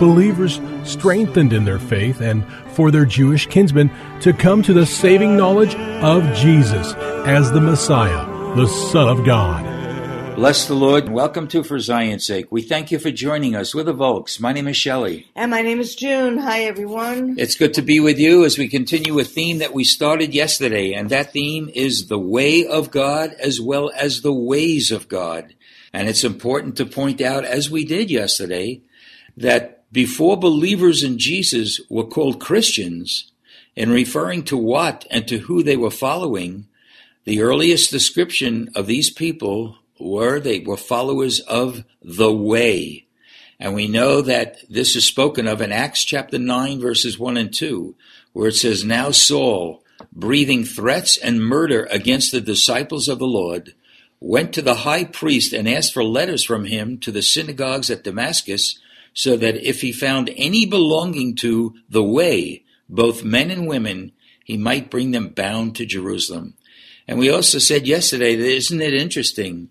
Believers strengthened in their faith and for their Jewish kinsmen to come to the saving knowledge of Jesus as the Messiah, the Son of God. Bless the Lord. Welcome to For Zion's Sake. We thank you for joining us. We're the Volks. My name is Shelley. And my name is June. Hi, everyone. It's good to be with you as we continue a theme that we started yesterday, and that theme is the way of God as well as the ways of God. And it's important to point out, as we did yesterday, that before believers in Jesus were called Christians, in referring to what and to who they were following, the earliest description of these people were they were followers of the way. And we know that this is spoken of in Acts chapter 9, verses 1 and 2, where it says, Now Saul, breathing threats and murder against the disciples of the Lord, went to the high priest and asked for letters from him to the synagogues at Damascus so that if he found any belonging to the way, both men and women, he might bring them bound to Jerusalem. And we also said yesterday that isn't it interesting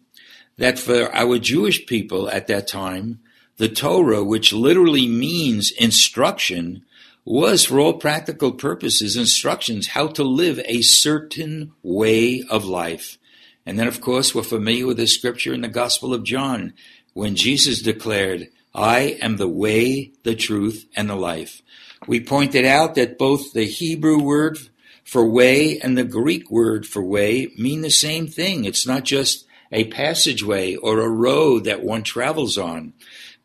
that for our Jewish people at that time, the Torah, which literally means instruction, was for all practical purposes instructions how to live a certain way of life. And then, of course, we're familiar with the scripture in the Gospel of John when Jesus declared, I am the way, the truth, and the life. We pointed out that both the Hebrew word for way and the Greek word for way mean the same thing. It's not just a passageway or a road that one travels on,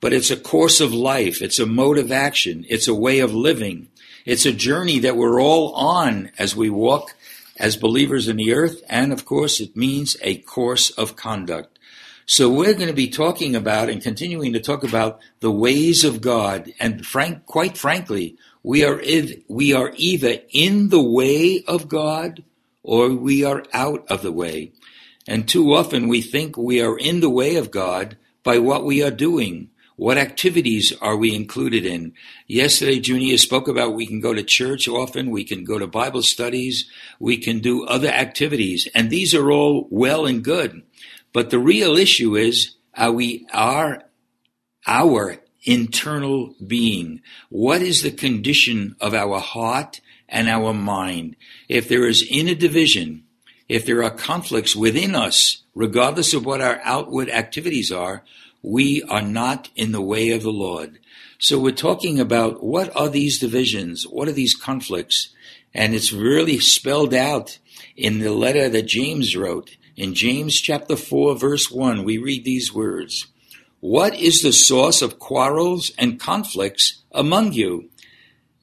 but it's a course of life. It's a mode of action. It's a way of living. It's a journey that we're all on as we walk as believers in the earth. And of course, it means a course of conduct. So we're going to be talking about and continuing to talk about the ways of God. And frank, quite frankly, we are, we are either in the way of God or we are out of the way. And too often we think we are in the way of God by what we are doing. What activities are we included in? Yesterday, Junie spoke about we can go to church often, we can go to Bible studies, we can do other activities, and these are all well and good. But the real issue is are we are our internal being. What is the condition of our heart and our mind? If there is inner division, if there are conflicts within us, regardless of what our outward activities are, we are not in the way of the Lord. So we're talking about what are these divisions? What are these conflicts? And it's really spelled out in the letter that James wrote. In James chapter 4 verse 1, we read these words. What is the source of quarrels and conflicts among you?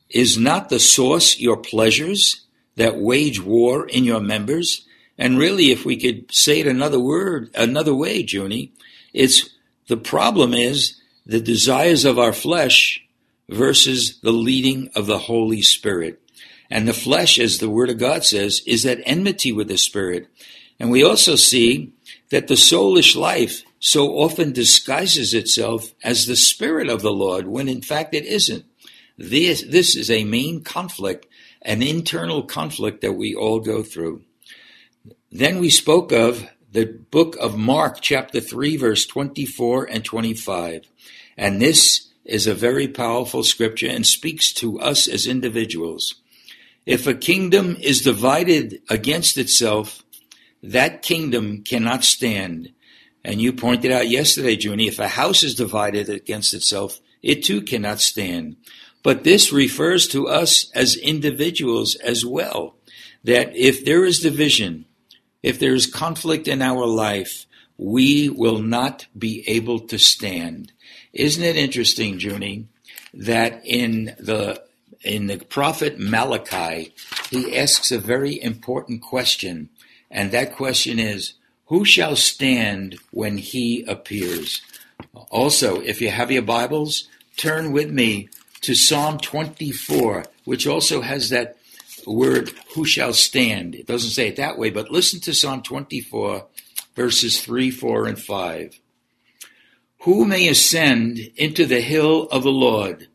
Is not the source your pleasures that wage war in your members? And really, if we could say it another word, another way, Junie, it's the problem is the desires of our flesh versus the leading of the Holy Spirit. And the flesh, as the Word of God says, is at enmity with the Spirit. And we also see that the soulish life so often disguises itself as the Spirit of the Lord when in fact it isn't. This, this is a main conflict, an internal conflict that we all go through. Then we spoke of the book of Mark, chapter 3, verse 24 and 25. And this is a very powerful scripture and speaks to us as individuals. If a kingdom is divided against itself, that kingdom cannot stand. And you pointed out yesterday, Junie, if a house is divided against itself, it too cannot stand. But this refers to us as individuals as well. That if there is division, if there is conflict in our life, we will not be able to stand. Isn't it interesting, Junie, that in the in the prophet Malachi, he asks a very important question, and that question is, who shall stand when he appears? Also, if you have your Bibles, turn with me to Psalm 24, which also has that word, who shall stand. It doesn't say it that way, but listen to Psalm 24, verses 3, 4, and 5. Who may ascend into the hill of the Lord,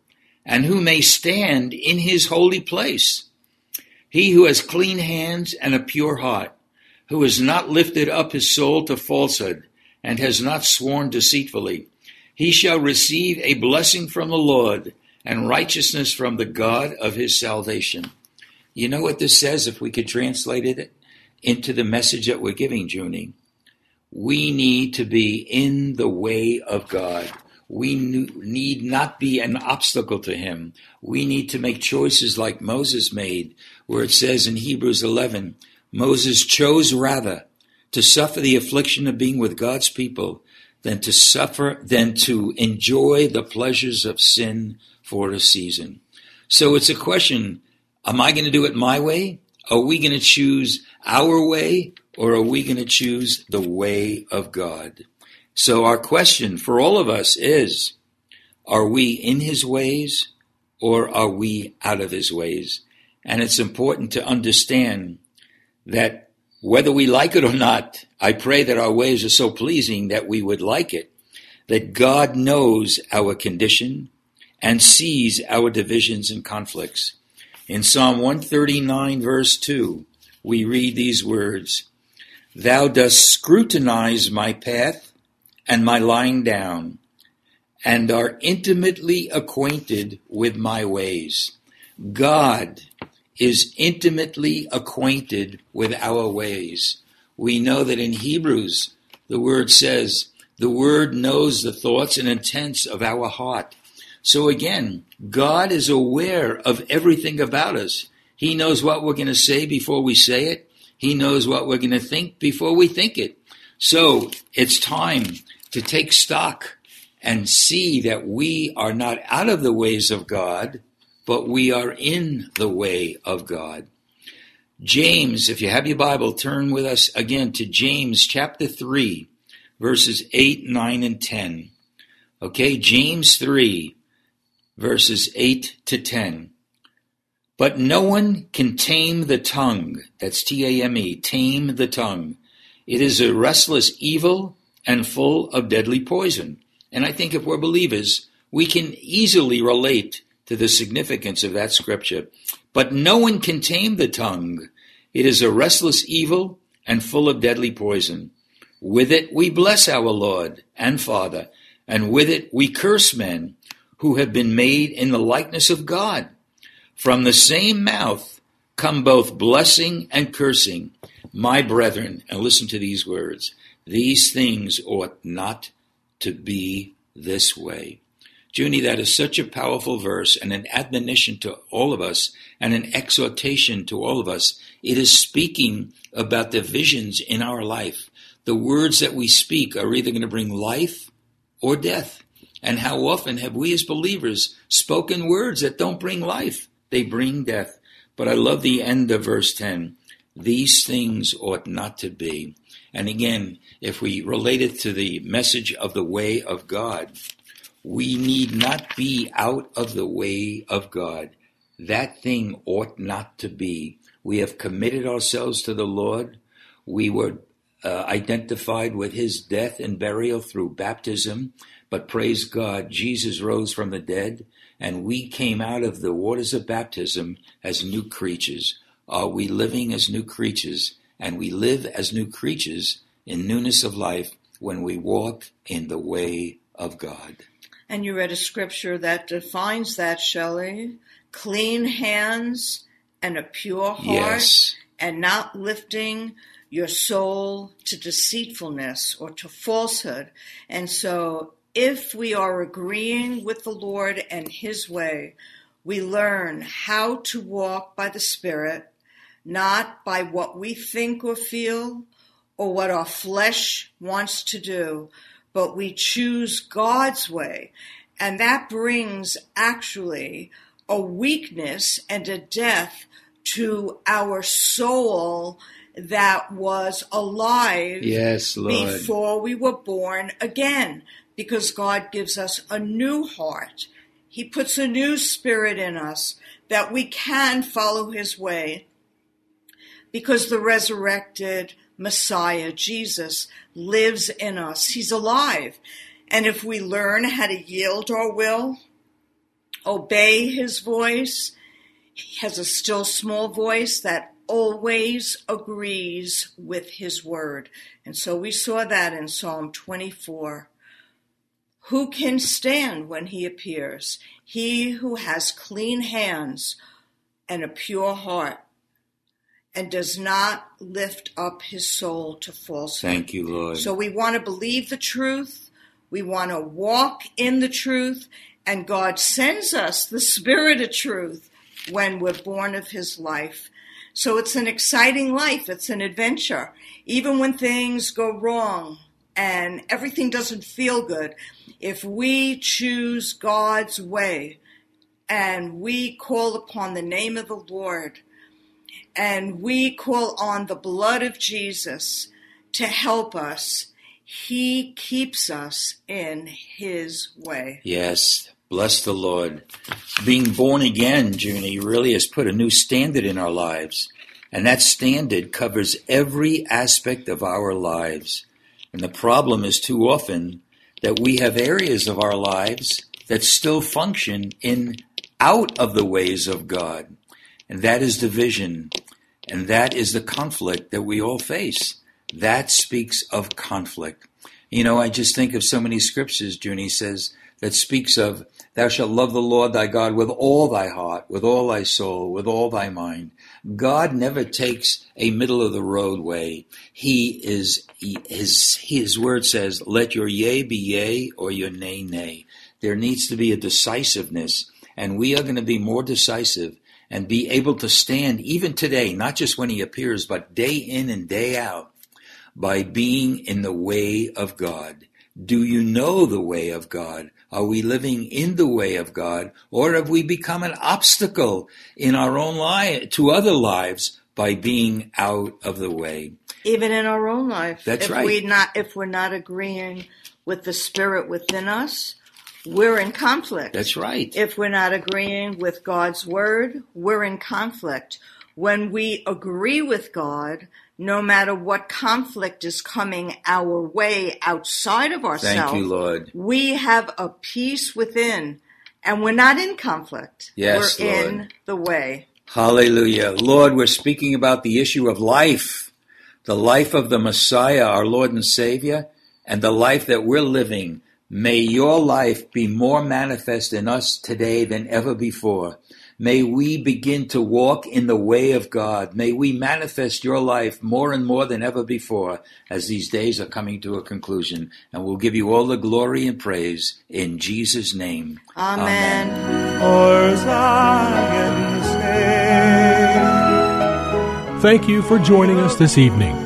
and who may stand in his holy place? He who has clean hands and a pure heart, who has not lifted up his soul to falsehood, and has not sworn deceitfully, he shall receive a blessing from the Lord and righteousness from the God of his salvation. You know what this says if we could translate it into the message that we're giving, Junie? We need to be in the way of God. We need not be an obstacle to him. We need to make choices like Moses made, where it says in Hebrews 11, Moses chose rather to suffer the affliction of being with God's people than to suffer, than to enjoy the pleasures of sin for a season. So it's a question Am I going to do it my way? Are we going to choose our way or are we going to choose the way of God? So our question for all of us is, are we in his ways or are we out of his ways? And it's important to understand that whether we like it or not, I pray that our ways are so pleasing that we would like it, that God knows our condition and sees our divisions and conflicts. In Psalm 139, verse 2, we read these words Thou dost scrutinize my path and my lying down, and are intimately acquainted with my ways. God is intimately acquainted with our ways. We know that in Hebrews, the word says, the word knows the thoughts and intents of our heart. So again, God is aware of everything about us. He knows what we're going to say before we say it. He knows what we're going to think before we think it. So it's time to take stock and see that we are not out of the ways of God, but we are in the way of God. James, if you have your Bible, turn with us again to James chapter 3, verses 8, 9, and 10. Okay, James 3, verses 8 to 10. But no one can tame the tongue. That's T A M E, tame the tongue. It is a restless evil and full of deadly poison. And I think if we're believers, we can easily relate to the significance of that scripture. But no one can tame the tongue. It is a restless evil and full of deadly poison. With it we bless our Lord and Father, and with it we curse men who have been made in the likeness of God. From the same mouth come both blessing and cursing. My brethren, and listen to these words, these things ought not to be this way. Junie, that is such a powerful verse and an admonition to all of us and an exhortation to all of us. It is speaking about the visions in our life. The words that we speak are either going to bring life or death. And how often have we as believers spoken words that don't bring life? They bring death. But I love the end of verse 10. These things ought not to be. And again, if we relate it to the message of the way of God, we need not be out of the way of God. That thing ought not to be. We have committed ourselves to the Lord. We were uh, identified with his death and burial through baptism. But praise God, Jesus rose from the dead, and we came out of the waters of baptism as new creatures. Are we living as new creatures? And we live as new creatures in newness of life when we walk in the way of God. And you read a scripture that defines that, Shelley. Clean hands and a pure heart, Yes. and not lifting your soul to deceitfulness or to falsehood. And so, if we are agreeing with the Lord and His way, we learn how to walk by the Spirit, not by what we think or feel or what our flesh wants to do, but we choose God's way. And that brings actually a weakness and a death to our soul that was alive Yes, Lord. before we were born again, because God gives us a new heart. He puts a new spirit in us that we can follow His way because the resurrected Messiah, Jesus, lives in us. He's alive. And if we learn how to yield our will, obey His voice, He has a still small voice that always agrees with His word. And so we saw that in Psalm 24. Who can stand when He appears? He who has clean hands and a pure heart and does not lift up his soul to falsehood. Thank you, Lord. So we want to believe the truth. We want to walk in the truth. And God sends us the spirit of truth when we're born of his life. So it's an exciting life. It's an adventure. Even when things go wrong and everything doesn't feel good, if we choose God's way and we call upon the name of the Lord, and we call on the blood of Jesus to help us, He keeps us in His way. Yes, bless the Lord. Being born again, Junie, really has put a new standard in our lives. And that standard covers every aspect of our lives. And the problem is too often that we have areas of our lives that still function in out of the ways of God. And that is division. And that is the conflict that we all face. That speaks of conflict. You know, I just think of so many scriptures, Junie says, that speaks of, Thou shalt love the Lord thy God with all thy heart, with all thy soul, with all thy mind. God never takes a middle of the road way. He is, he, his, his word says, let your yea be yea or your nay, nay. There needs to be a decisiveness, and we are going to be more decisive and be able to stand even today, not just when he appears, but day in and day out by being in the way of God. Do you know the way of God? Are we living in the way of God or have we become an obstacle in our own life to other lives by being out of the way? Even in our own life. That's if right. We not, if we're not agreeing with the spirit within us, we're in conflict. That's right. If we're not agreeing with God's word, we're in conflict. When we agree with God, no matter what conflict is coming our way outside of ourselves, Thank you, Lord. we have a peace within and we're not in conflict. Yes, we're in the way. Hallelujah. Lord, we're speaking about the issue of life, the life of the Messiah, our Lord and Savior, and the life that we're living. May your life be more manifest in us today than ever before. May we begin to walk in the way of God. May we manifest your life more and more than ever before as these days are coming to a conclusion. And we'll give you all the glory and praise in Jesus' name. Amen. For Zion's sake. Thank you for joining us this evening.